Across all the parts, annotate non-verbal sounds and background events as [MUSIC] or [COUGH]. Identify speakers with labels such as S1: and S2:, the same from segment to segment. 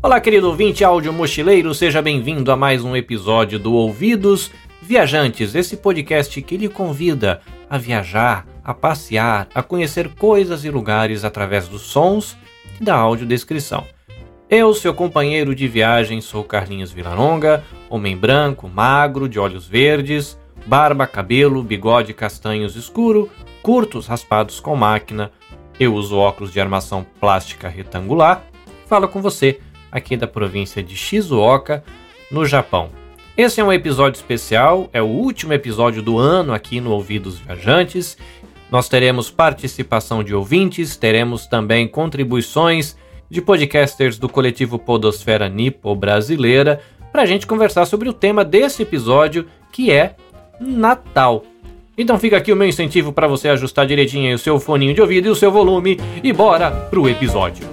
S1: Olá, querido ouvinte áudio mochileiro, seja bem-vindo a mais um episódio do Ouvidos Viajantes, esse podcast que lhe convida a viajar, a passear, a conhecer coisas e lugares através dos sons e da audiodescrição. Eu, seu companheiro de viagem, sou Carlinhos Vilaronga, homem branco, magro, de olhos verdes, barba, cabelo, bigode castanhos escuro, curtos raspados com máquina. Eu uso óculos de armação plástica retangular. Falo com você aqui da província de Shizuoka, no Japão. Esse é um episódio especial, é o último episódio do ano aqui no Ouvidos Viajantes. Nós teremos participação de ouvintes, teremos também contribuições de podcasters do coletivo Podosfera Nipo Brasileira para a gente conversar sobre o tema desse episódio, que é Natal. Então fica aqui o meu incentivo para você ajustar direitinho o seu foninho de ouvido e o seu volume e bora pro episódio.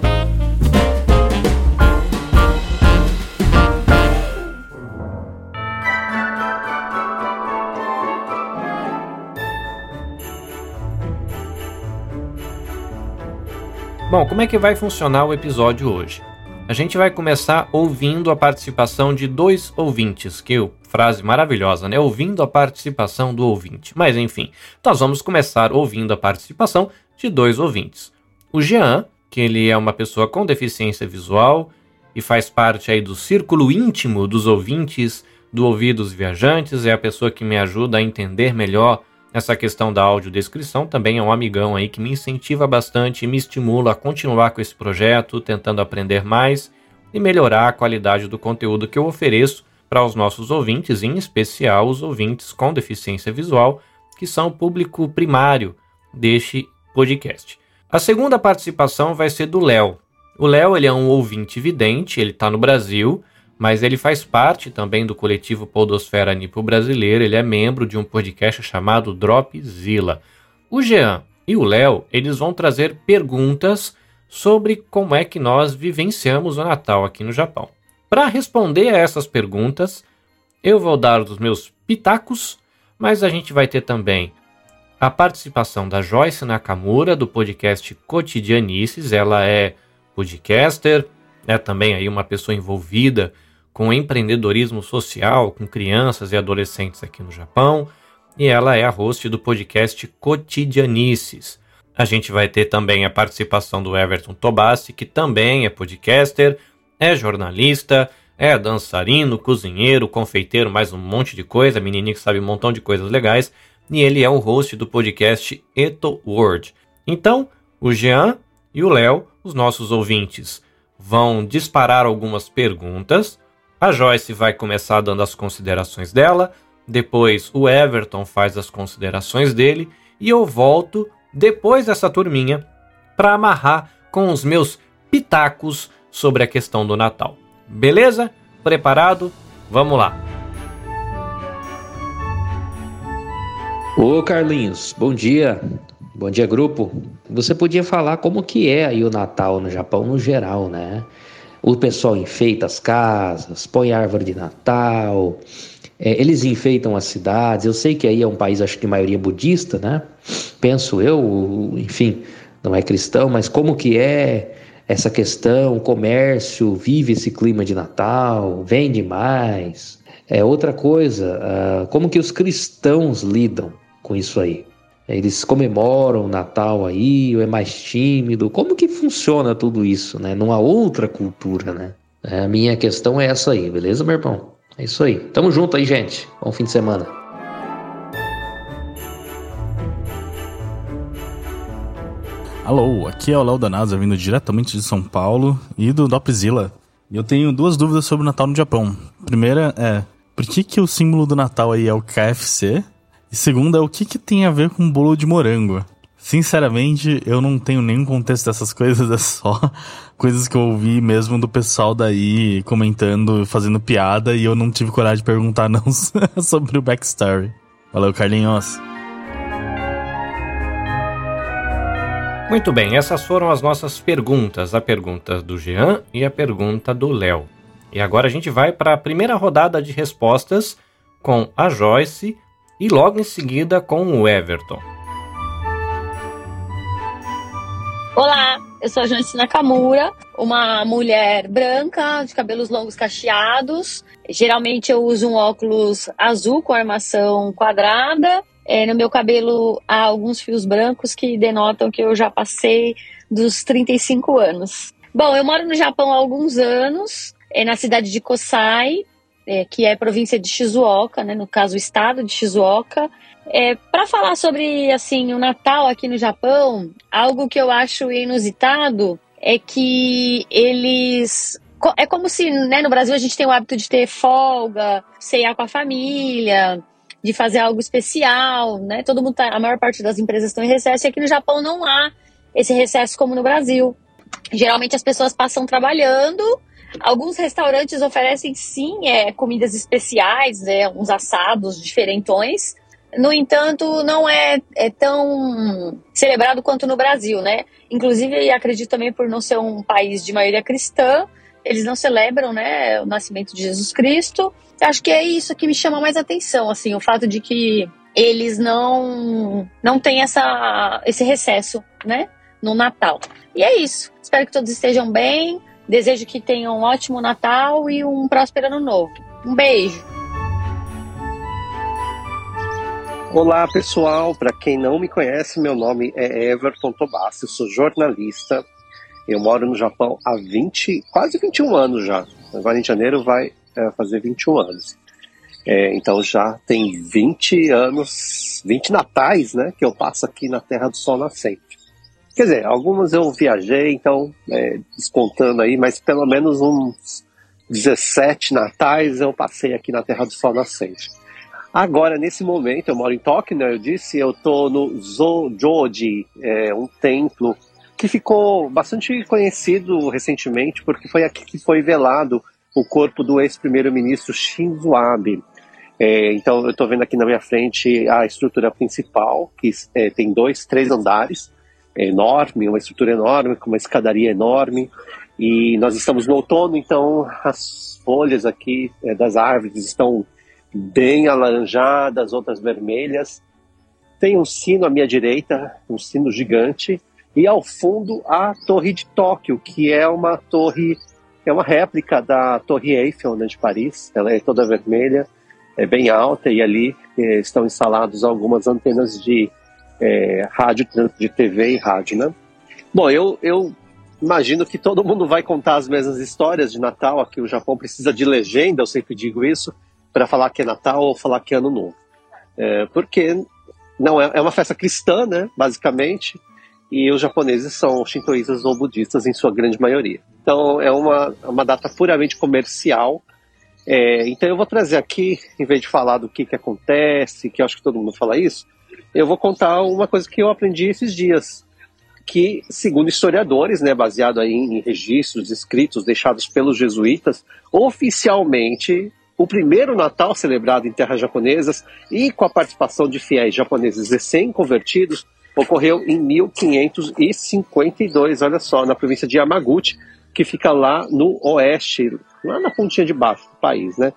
S1: Bom, como é que vai funcionar o episódio hoje? A gente vai começar ouvindo a participação de dois ouvintes, que frase maravilhosa, né? Ouvindo a participação do ouvinte. Mas enfim, nós vamos começar ouvindo a participação de dois ouvintes. O Jean, que ele é uma pessoa com deficiência visual e faz parte aí do círculo íntimo dos ouvintes do Ouvidos Viajantes, é a pessoa que me ajuda a entender melhor essa questão da audiodescrição também é um amigão aí que me incentiva bastante e me estimula a continuar com esse projeto, tentando aprender mais e melhorar a qualidade do conteúdo que eu ofereço para os nossos ouvintes, em especial os ouvintes com deficiência visual, que são o público primário deste podcast. A segunda participação vai ser do Léo. O Léo ele é um ouvinte vidente, ele está no Brasil, mas ele faz parte também do coletivo Podosfera Nipo Brasileira, ele é membro de um podcast chamado Dropzilla. O Jean e o Léo, eles vão trazer perguntas sobre como é que nós vivenciamos o Natal aqui no Japão. Para responder a essas perguntas, eu vou dar os meus pitacos, mas a gente vai ter também a participação da Joyce Nakamura do podcast Cotidianices, ela é podcaster, é também aí uma pessoa envolvida com empreendedorismo social com crianças e adolescentes aqui no Japão, e ela é a host do podcast Cotidianices. A gente vai ter também a participação do Everton Tobassi, que também é podcaster, é jornalista, é dançarino, cozinheiro, confeiteiro, mais um monte de coisa, menininho que sabe um montão de coisas legais, e ele é o host do podcast Eto World. Então, o Jean e o Léo, os nossos ouvintes, vão disparar algumas perguntas. A Joyce vai começar dando as considerações dela, depois o Everton faz as considerações dele e eu volto depois dessa turminha para amarrar com os meus pitacos sobre a questão do Natal. Beleza? Preparado? Vamos lá.
S2: Ô Carlinhos, bom dia. Bom dia, grupo. Você podia falar como que é aí o Natal no Japão no geral, né? O pessoal enfeita as casas, põe árvore de Natal, é, eles enfeitam as cidades. Eu sei que aí é um país, acho que maioria budista, né? Penso eu, enfim, não é cristão, mas como que é essa questão, o comércio vive esse clima de Natal, vende mais. É outra coisa, uh, como que os cristãos lidam com isso aí? Eles comemoram o Natal aí, ou é mais tímido? Como que funciona tudo isso, né? Numa outra cultura, né? É, a minha questão é essa aí, beleza, meu irmão? É isso aí. Tamo junto aí, gente. Bom fim de semana.
S3: Alô, aqui é o Léo Danasa, vindo diretamente de São Paulo e do Dopzilla. E eu tenho duas dúvidas sobre o Natal no Japão. Primeira é, por que, que o símbolo do Natal aí é o KFC? E segunda é o que, que tem a ver com bolo de morango? Sinceramente, eu não tenho nenhum contexto dessas [LAUGHS] coisas, é só coisas que eu ouvi mesmo do pessoal daí comentando, fazendo piada, e eu não tive coragem de perguntar [LAUGHS] não [LAUGHS] sobre o backstory. Valeu, Carlinhos.
S1: Muito bem, essas foram as nossas perguntas, a pergunta do Jean e a pergunta do Léo. E agora a gente vai para a primeira rodada de respostas com a Joyce e logo em seguida com o Everton.
S4: Olá, Eu sou a Janice Nakamura, uma mulher branca, de cabelos longos cacheados. Geralmente eu uso um óculos azul com armação quadrada. É, no meu cabelo há alguns fios brancos que denotam que eu já passei dos 35 anos. Bom, eu moro no Japão há alguns anos, é, na cidade de Kosai, é, que é província de Shizuoka, né, no caso o estado de Shizuoka. É, para falar sobre assim o Natal aqui no Japão, algo que eu acho inusitado é que eles é como se né, no Brasil a gente tem o hábito de ter folga, ceiar com a família, de fazer algo especial, né? Todo mundo tá, a maior parte das empresas estão em recesso e aqui no Japão não há esse recesso como no Brasil. Geralmente as pessoas passam trabalhando. Alguns restaurantes oferecem sim é, comidas especiais, é, uns assados diferentões, no entanto, não é, é tão celebrado quanto no Brasil, né? Inclusive, acredito também por não ser um país de maioria cristã, eles não celebram, né, o nascimento de Jesus Cristo. Acho que é isso que me chama mais atenção, assim, o fato de que eles não não têm essa esse recesso, né, no Natal. E é isso. Espero que todos estejam bem. Desejo que tenham um ótimo Natal e um próspero ano novo. Um beijo.
S5: Olá pessoal, para quem não me conhece, meu nome é Everton Tobassi, eu sou jornalista, eu moro no Japão há 20, quase 21 anos já. Agora em janeiro vai é, fazer 21 anos. É, então já tem 20 anos, 20 natais, né, que eu passo aqui na Terra do Sol Nascente. Quer dizer, algumas eu viajei, então, é, descontando aí, mas pelo menos uns 17 natais eu passei aqui na Terra do Sol Nascente. Agora, nesse momento, eu moro em Tóquio, né? Eu disse, eu tô no Zojoji, é, um templo que ficou bastante conhecido recentemente, porque foi aqui que foi velado o corpo do ex-primeiro-ministro Shinzo Abe. É, então, eu estou vendo aqui na minha frente a estrutura principal, que é, tem dois, três andares, é enorme, uma estrutura enorme, com uma escadaria enorme. E nós estamos no outono, então as folhas aqui é, das árvores estão bem alaranjadas, outras vermelhas. Tem um sino à minha direita, um sino gigante, e ao fundo a Torre de Tóquio, que é uma torre, é uma réplica da Torre Eiffel né, de Paris. Ela é toda vermelha, é bem alta e ali é, estão instalados algumas antenas de é, rádio, de TV e rádio, né? Bom, eu, eu imagino que todo mundo vai contar as mesmas histórias de Natal. Aqui o Japão precisa de legenda, eu sempre digo isso para falar que é Natal ou falar que é Ano Novo. É, porque não é, é uma festa cristã, né, basicamente, e os japoneses são shintoístas ou budistas em sua grande maioria. Então é uma, uma data puramente comercial. É, então eu vou trazer aqui, em vez de falar do que, que acontece, que eu acho que todo mundo fala isso, eu vou contar uma coisa que eu aprendi esses dias, que segundo historiadores, né, baseado aí em registros escritos deixados pelos jesuítas, oficialmente o primeiro Natal celebrado em terras japonesas e com a participação de fiéis japoneses recém-convertidos ocorreu em 1552, olha só, na província de Yamaguchi, que fica lá no oeste, lá na pontinha de baixo do país, né?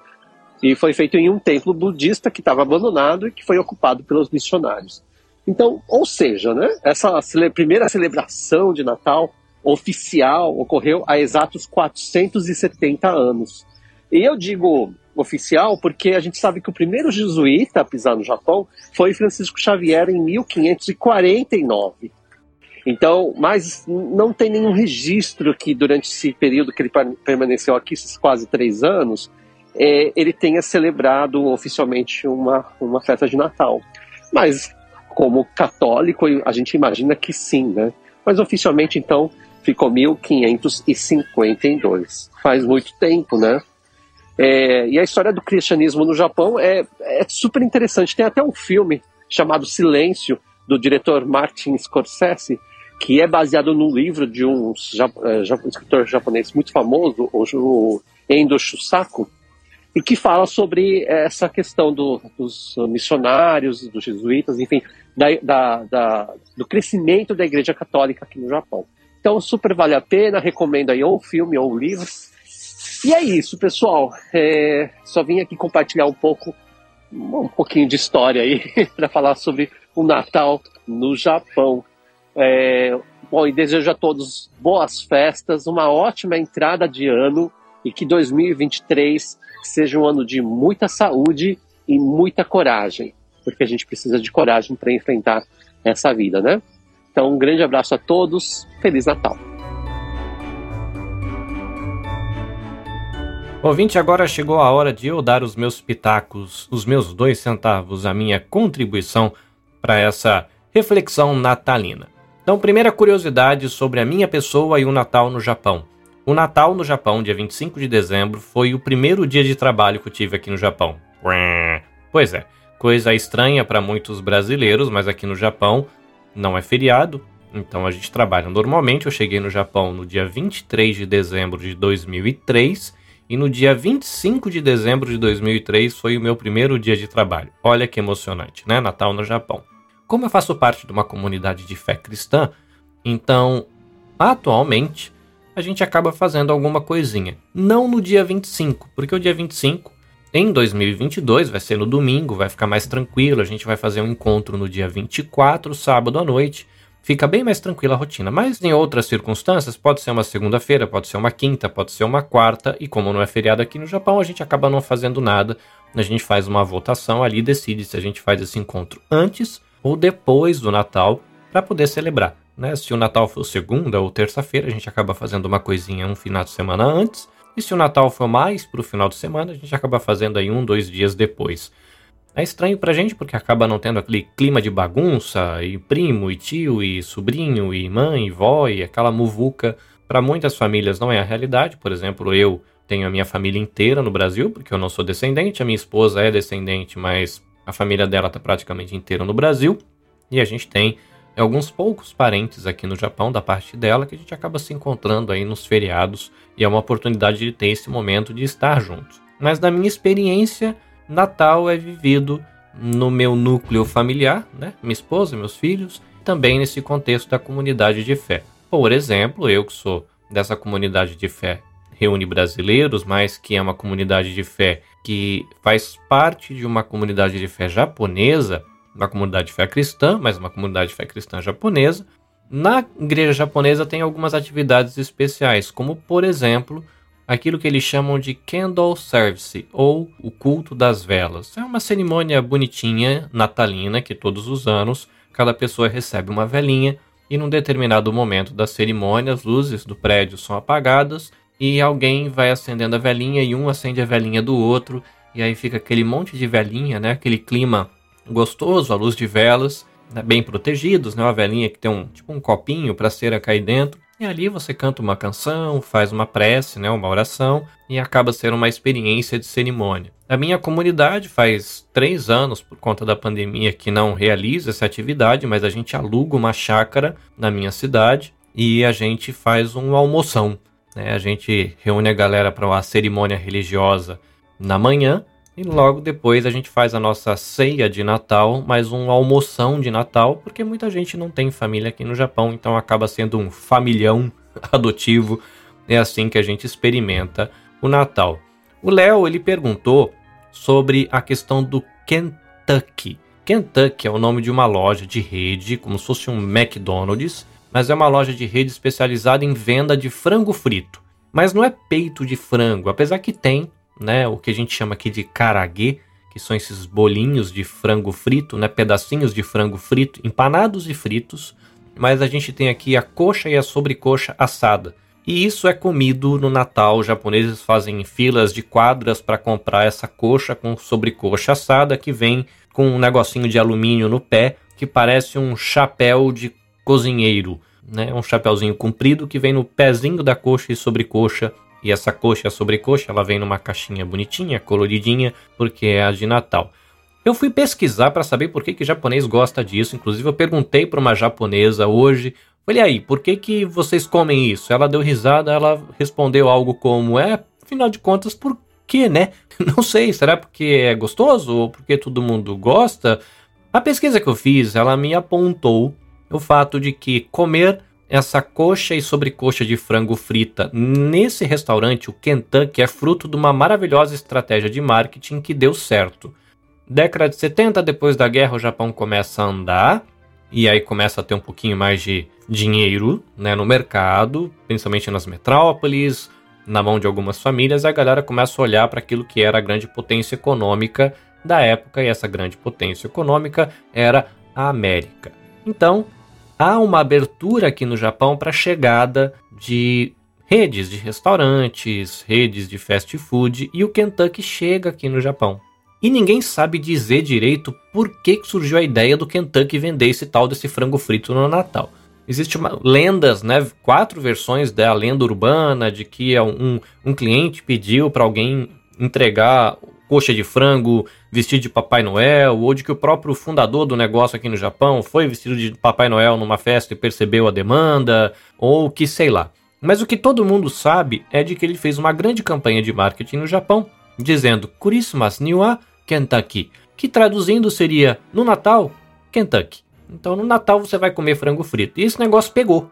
S5: E foi feito em um templo budista que estava abandonado e que foi ocupado pelos missionários. Então, ou seja, né, essa cele primeira celebração de Natal oficial ocorreu há exatos 470 anos. E eu digo oficial, porque a gente sabe que o primeiro jesuíta a pisar no Japão foi Francisco Xavier em 1549. Então, mas não tem nenhum registro que durante esse período que ele permaneceu aqui, esses quase três anos, é, ele tenha celebrado oficialmente uma, uma festa de Natal. Mas, como católico, a gente imagina que sim, né? Mas oficialmente, então, ficou 1552. Faz muito tempo, né? É, e a história do cristianismo no Japão é, é super interessante. Tem até um filme chamado Silêncio, do diretor Martin Scorsese, que é baseado num livro de um, um escritor japonês muito famoso, o Endo Shusaku, e que fala sobre essa questão do, dos missionários, dos jesuítas, enfim, da, da, da, do crescimento da Igreja Católica aqui no Japão. Então, super vale a pena, recomendo aí ou o filme ou o livro. E é isso, pessoal. É, só vim aqui compartilhar um pouco, um pouquinho de história aí, [LAUGHS] para falar sobre o Natal no Japão. É, Bom, e desejo a todos boas festas, uma ótima entrada de ano e que 2023 seja um ano de muita saúde e muita coragem, porque a gente precisa de coragem para enfrentar essa vida, né? Então, um grande abraço a todos, Feliz Natal!
S1: Ouvinte, agora chegou a hora de eu dar os meus pitacos, os meus dois centavos, a minha contribuição para essa reflexão natalina. Então, primeira curiosidade sobre a minha pessoa e o Natal no Japão. O Natal no Japão, dia 25 de dezembro, foi o primeiro dia de trabalho que eu tive aqui no Japão. Pois é, coisa estranha para muitos brasileiros, mas aqui no Japão não é feriado, então a gente trabalha normalmente. Eu cheguei no Japão no dia 23 de dezembro de 2003 e no dia 25 de dezembro de 2003 foi o meu primeiro dia de trabalho. Olha que emocionante, né? Natal no Japão. Como eu faço parte de uma comunidade de fé cristã, então atualmente a gente acaba fazendo alguma coisinha. Não no dia 25, porque o dia 25, em 2022, vai ser no domingo, vai ficar mais tranquilo. A gente vai fazer um encontro no dia 24, sábado à noite. Fica bem mais tranquila a rotina. Mas em outras circunstâncias, pode ser uma segunda-feira, pode ser uma quinta, pode ser uma quarta. E como não é feriado aqui no Japão, a gente acaba não fazendo nada. A gente faz uma votação ali e decide se a gente faz esse encontro antes ou depois do Natal para poder celebrar. Né? Se o Natal for segunda ou terça-feira, a gente acaba fazendo uma coisinha um final de semana antes. E se o Natal for mais para o final de semana, a gente acaba fazendo aí um, dois dias depois. É estranho pra gente porque acaba não tendo aquele clima de bagunça, e primo, e tio, e sobrinho, e mãe, e vó, e aquela muvuca. Para muitas famílias não é a realidade. Por exemplo, eu tenho a minha família inteira no Brasil, porque eu não sou descendente, a minha esposa é descendente, mas a família dela está praticamente inteira no Brasil. E a gente tem alguns poucos parentes aqui no Japão da parte dela que a gente acaba se encontrando aí nos feriados e é uma oportunidade de ter esse momento de estar juntos. Mas na minha experiência, Natal é vivido no meu núcleo familiar, né? Minha esposa, meus filhos, também nesse contexto da comunidade de fé. Por exemplo, eu que sou dessa comunidade de fé reúne brasileiros, mas que é uma comunidade de fé que faz parte de uma comunidade de fé japonesa, uma comunidade de fé cristã, mas uma comunidade de fé cristã japonesa. Na igreja japonesa tem algumas atividades especiais, como por exemplo, aquilo que eles chamam de candle service ou o culto das velas. É uma cerimônia bonitinha natalina que todos os anos cada pessoa recebe uma velinha e num determinado momento da cerimônia as luzes do prédio são apagadas e alguém vai acendendo a velinha e um acende a velinha do outro e aí fica aquele monte de velinha, né? Aquele clima gostoso, à luz de velas, né, bem protegidos, né? Uma velhinha que tem um tipo um copinho para cera cair dentro. E ali você canta uma canção, faz uma prece, né, uma oração, e acaba sendo uma experiência de cerimônia. A minha comunidade faz três anos, por conta da pandemia, que não realiza essa atividade, mas a gente aluga uma chácara na minha cidade e a gente faz um almoção. Né? A gente reúne a galera para uma cerimônia religiosa na manhã e logo depois a gente faz a nossa ceia de Natal, mais um almoção de Natal, porque muita gente não tem família aqui no Japão, então acaba sendo um familhão [LAUGHS] adotivo. É assim que a gente experimenta o Natal. O Léo ele perguntou sobre a questão do Kentucky. Kentucky é o nome de uma loja de rede, como se fosse um McDonald's, mas é uma loja de rede especializada em venda de frango frito. Mas não é peito de frango, apesar que tem né, o que a gente chama aqui de karaguê, que são esses bolinhos de frango frito, né, pedacinhos de frango frito, empanados e fritos, mas a gente tem aqui a coxa e a sobrecoxa assada. E isso é comido no Natal. Os japoneses fazem filas de quadras para comprar essa coxa com sobrecoxa assada que vem com um negocinho de alumínio no pé que parece um chapéu de cozinheiro, né? Um chapéuzinho comprido que vem no pezinho da coxa e sobrecoxa e essa coxa, a sobrecoxa, ela vem numa caixinha bonitinha, coloridinha, porque é a de Natal. Eu fui pesquisar para saber por que, que japonês gosta disso. Inclusive, eu perguntei para uma japonesa hoje. Falei, aí, por que, que vocês comem isso? Ela deu risada, ela respondeu algo como: É, afinal de contas, por que, né? [LAUGHS] Não sei, será porque é gostoso ou porque todo mundo gosta? A pesquisa que eu fiz, ela me apontou o fato de que comer essa coxa e sobrecoxa de frango frita nesse restaurante, o Kentucky, é fruto de uma maravilhosa estratégia de marketing que deu certo. Década de 70, depois da guerra, o Japão começa a andar e aí começa a ter um pouquinho mais de dinheiro né, no mercado, principalmente nas metrópoles, na mão de algumas famílias, a galera começa a olhar para aquilo que era a grande potência econômica da época, e essa grande potência econômica era a América. Então, há uma abertura aqui no Japão para a chegada de redes de restaurantes, redes de fast food, e o Kentucky chega aqui no Japão. E ninguém sabe dizer direito por que surgiu a ideia do Kentucky vender esse tal desse frango frito no Natal. Existem lendas, né? Quatro versões da lenda urbana de que é um, um cliente pediu para alguém entregar coxa de frango vestido de Papai Noel, ou de que o próprio fundador do negócio aqui no Japão foi vestido de Papai Noel numa festa e percebeu a demanda, ou que sei lá. Mas o que todo mundo sabe é de que ele fez uma grande campanha de marketing no Japão, dizendo Christmas Niwa Kentucky, que traduzindo seria no Natal, Kentucky. Então no Natal você vai comer frango frito. E esse negócio pegou.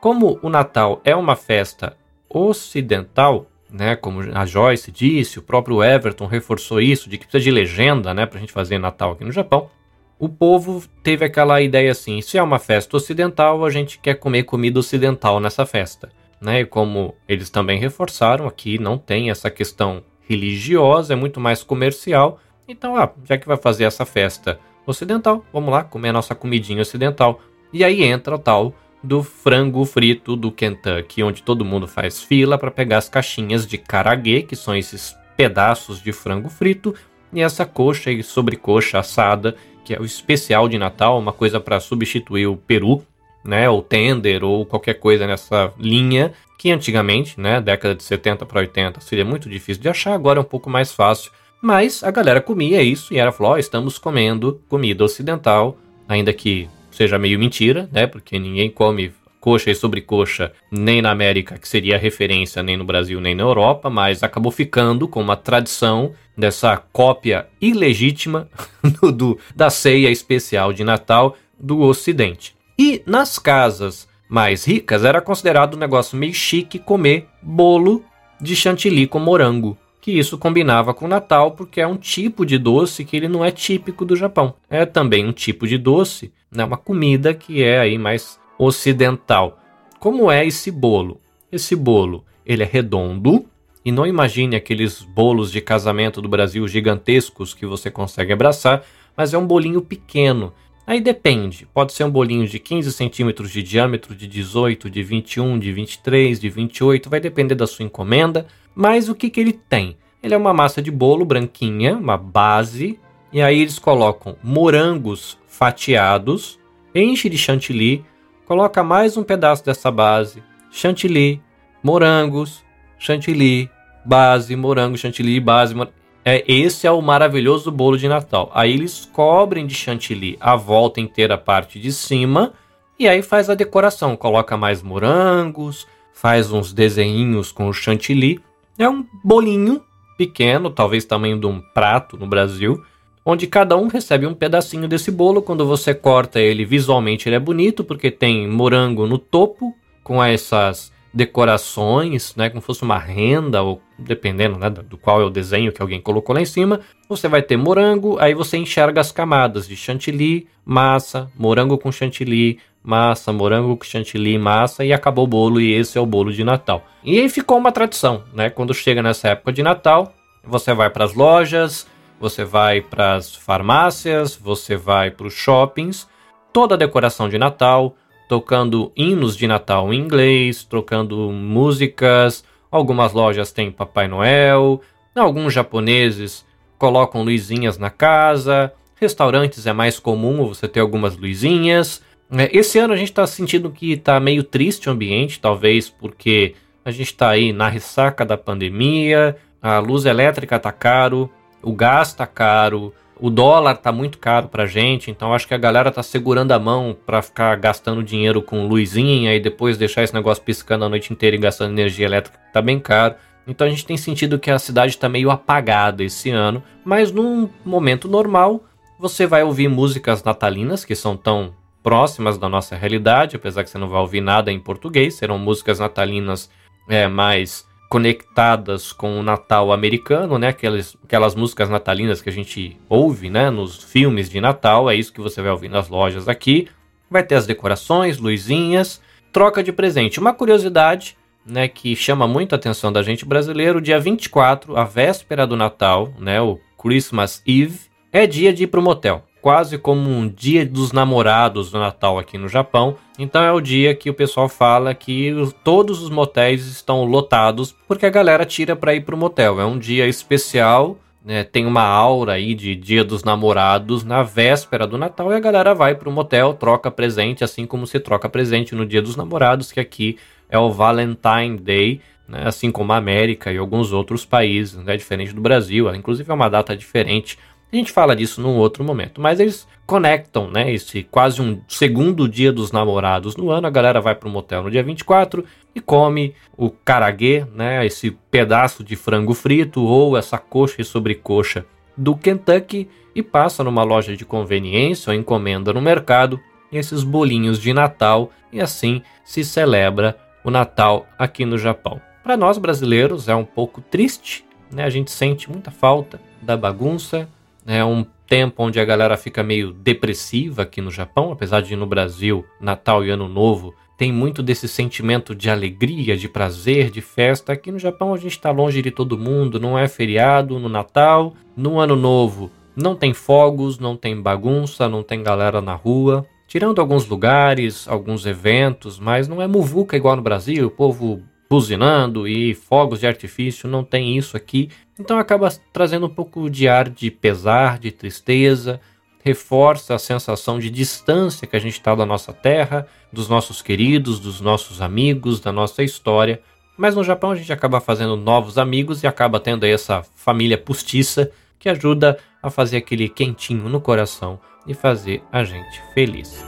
S1: Como o Natal é uma festa ocidental, né, como a Joyce disse, o próprio Everton reforçou isso, de que precisa de legenda, né, pra gente fazer Natal aqui no Japão. O povo teve aquela ideia assim, se é uma festa ocidental, a gente quer comer comida ocidental nessa festa. Né? E como eles também reforçaram, aqui não tem essa questão religiosa, é muito mais comercial. Então, ah, já que vai fazer essa festa ocidental, vamos lá comer a nossa comidinha ocidental. E aí entra o tal do frango frito do Kentucky, onde todo mundo faz fila para pegar as caixinhas de karaguê, que são esses pedaços de frango frito, e essa coxa e sobrecoxa assada, que é o especial de Natal, uma coisa para substituir o peru, né, ou tender ou qualquer coisa nessa linha, que antigamente, né, década de 70 para 80, seria muito difícil de achar, agora é um pouco mais fácil. Mas a galera comia isso e era falou, oh, estamos comendo comida ocidental, ainda que seja meio mentira, né? Porque ninguém come coxa e sobrecoxa nem na América, que seria referência, nem no Brasil, nem na Europa, mas acabou ficando com uma tradição dessa cópia ilegítima [LAUGHS] do, do, da ceia especial de Natal do Ocidente. E nas casas mais ricas era considerado um negócio meio chique comer bolo de chantilly com morango que isso combinava com o Natal porque é um tipo de doce que ele não é típico do Japão. É também um tipo de doce, né, uma comida que é aí mais ocidental. Como é esse bolo? Esse bolo, ele é redondo, e não imagine aqueles bolos de casamento do Brasil gigantescos que você consegue abraçar, mas é um bolinho pequeno. Aí depende, pode ser um bolinho de 15 centímetros de diâmetro, de 18, de 21, de 23, de 28, vai depender da sua encomenda. Mas o que, que ele tem? Ele é uma massa de bolo branquinha, uma base, e aí eles colocam morangos fatiados, enche de chantilly, coloca mais um pedaço dessa base, chantilly, morangos, chantilly, base, morango, chantilly, base. Mor... É, esse é o maravilhoso bolo de Natal. Aí eles cobrem de chantilly a volta inteira, a parte de cima, e aí faz a decoração. Coloca mais morangos, faz uns desenhinhos com o chantilly é um bolinho pequeno, talvez tamanho de um prato no Brasil, onde cada um recebe um pedacinho desse bolo. Quando você corta ele, visualmente ele é bonito, porque tem morango no topo, com essas decorações, né, como fosse uma renda, ou dependendo né, do qual é o desenho que alguém colocou lá em cima, você vai ter morango, aí você enxerga as camadas de chantilly, massa, morango com chantilly, massa, morango com chantilly, massa e acabou o bolo e esse é o bolo de Natal. E aí ficou uma tradição, né? Quando chega nessa época de Natal, você vai para as lojas, você vai para as farmácias, você vai para os shoppings, toda a decoração de Natal, tocando hinos de Natal em inglês, trocando músicas. Algumas lojas têm Papai Noel, alguns japoneses colocam luzinhas na casa, restaurantes é mais comum você ter algumas luzinhas. É, esse ano a gente está sentindo que está meio triste o ambiente, talvez porque a gente está aí na ressaca da pandemia, a luz elétrica está caro, o gás está caro, o dólar está muito caro para gente, então acho que a galera está segurando a mão para ficar gastando dinheiro com luzinha e depois deixar esse negócio piscando a noite inteira e gastando energia elétrica, está bem caro. Então a gente tem sentido que a cidade está meio apagada esse ano, mas num momento normal você vai ouvir músicas natalinas que são tão próximas da nossa realidade, apesar que você não vai ouvir nada em português, serão músicas natalinas é, mais conectadas com o Natal americano, né? Aquelas, aquelas músicas natalinas que a gente ouve, né? Nos filmes de Natal, é isso que você vai ouvir nas lojas aqui. Vai ter as decorações, luzinhas, troca de presente. Uma curiosidade, né, que chama muito a atenção da gente brasileiro, dia 24, a véspera do Natal, né, o Christmas Eve, é dia de ir pro motel. Quase como um dia dos namorados do Natal aqui no Japão. Então é o dia que o pessoal fala que todos os motéis estão lotados porque a galera tira para ir pro motel. É um dia especial né, tem uma aura aí de Dia dos Namorados na véspera do Natal e a galera vai para o motel, troca presente, assim como se troca presente no Dia dos Namorados, que aqui é o Valentine Day, né, assim como a América e alguns outros países, né, diferente do Brasil, inclusive é uma data diferente a gente fala disso num outro momento, mas eles conectam, né, esse quase um segundo dia dos namorados no ano, a galera vai para o motel no dia 24 e come o karaguê, né, esse pedaço de frango frito ou essa coxa e sobrecoxa do Kentucky e passa numa loja de conveniência ou encomenda no mercado esses bolinhos de Natal e assim se celebra o Natal aqui no Japão. Para nós brasileiros é um pouco triste, né? A gente sente muita falta da bagunça, é um tempo onde a galera fica meio depressiva aqui no Japão, apesar de no Brasil, Natal e Ano Novo tem muito desse sentimento de alegria, de prazer, de festa. Aqui no Japão a gente está longe de todo mundo, não é feriado no Natal, no Ano Novo não tem fogos, não tem bagunça, não tem galera na rua. Tirando alguns lugares, alguns eventos, mas não é muvuca igual no Brasil, o povo buzinando e fogos de artifício, não tem isso aqui. Então acaba trazendo um pouco de ar de pesar, de tristeza, reforça a sensação de distância que a gente está da nossa terra, dos nossos queridos, dos nossos amigos, da nossa história. Mas no Japão a gente acaba fazendo novos amigos e acaba tendo aí essa família postiça que ajuda a fazer aquele quentinho no coração e fazer a gente feliz.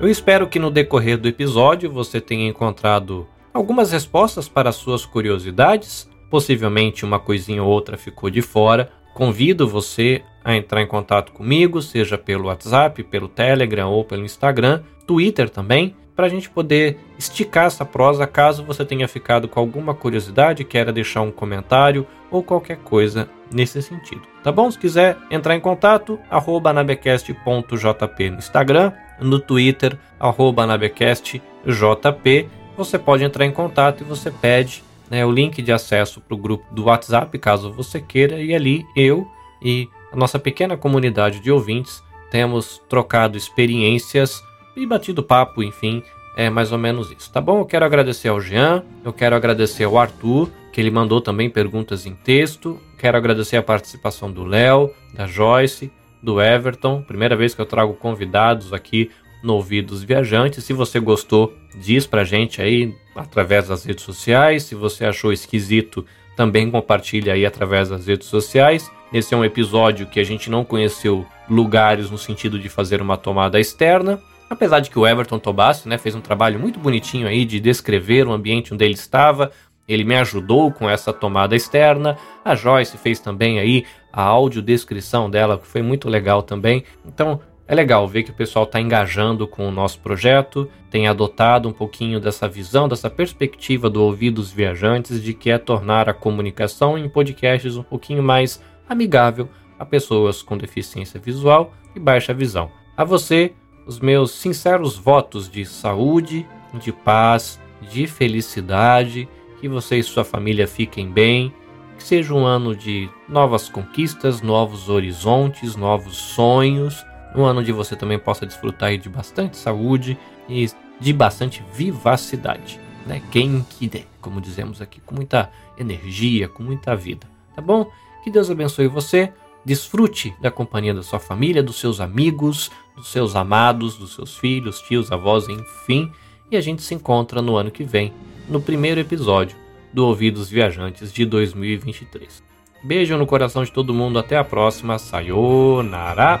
S1: Eu espero que no decorrer do episódio você tenha encontrado algumas respostas para suas curiosidades. Possivelmente uma coisinha ou outra ficou de fora. Convido você a entrar em contato comigo, seja pelo WhatsApp, pelo Telegram ou pelo Instagram, Twitter também, para a gente poder esticar essa prosa caso você tenha ficado com alguma curiosidade, queira deixar um comentário ou qualquer coisa nesse sentido. Tá bom? Se quiser entrar em contato, arroba no Instagram, no Twitter, arroba. Você pode entrar em contato e você pede né, o link de acesso para o grupo do WhatsApp, caso você queira, e ali eu e a nossa pequena comunidade de ouvintes temos trocado experiências e batido papo, enfim, é mais ou menos isso, tá bom? Eu quero agradecer ao Jean, eu quero agradecer ao Arthur, que ele mandou também perguntas em texto, quero agradecer a participação do Léo, da Joyce, do Everton. Primeira vez que eu trago convidados aqui no Ouvidos Viajantes. Se você gostou, diz pra gente aí através das redes sociais. Se você achou esquisito, também compartilha aí através das redes sociais. Esse é um episódio que a gente não conheceu lugares no sentido de fazer uma tomada externa. Apesar de que o Everton Tobassi né, fez um trabalho muito bonitinho aí de descrever o ambiente onde ele estava, ele me ajudou com essa tomada externa. A Joyce fez também aí a audiodescrição dela, que foi muito legal também. Então, é legal ver que o pessoal está engajando com o nosso projeto, tem adotado um pouquinho dessa visão, dessa perspectiva do Ouvidos Viajantes, de que é tornar a comunicação em podcasts um pouquinho mais amigável a pessoas com deficiência visual e baixa visão. A você, os meus sinceros votos de saúde, de paz, de felicidade, que você e sua família fiquem bem que seja um ano de novas conquistas, novos horizontes, novos sonhos. Um ano onde você também possa desfrutar de bastante saúde e de bastante vivacidade. Né? Der, como dizemos aqui, com muita energia, com muita vida. Tá bom? Que Deus abençoe você. Desfrute da companhia da sua família, dos seus amigos, dos seus amados, dos seus filhos, tios, avós, enfim. E a gente se encontra no ano que vem, no primeiro episódio do Ouvidos Viajantes de 2023. Beijo no coração de todo mundo, até a próxima, sayonara!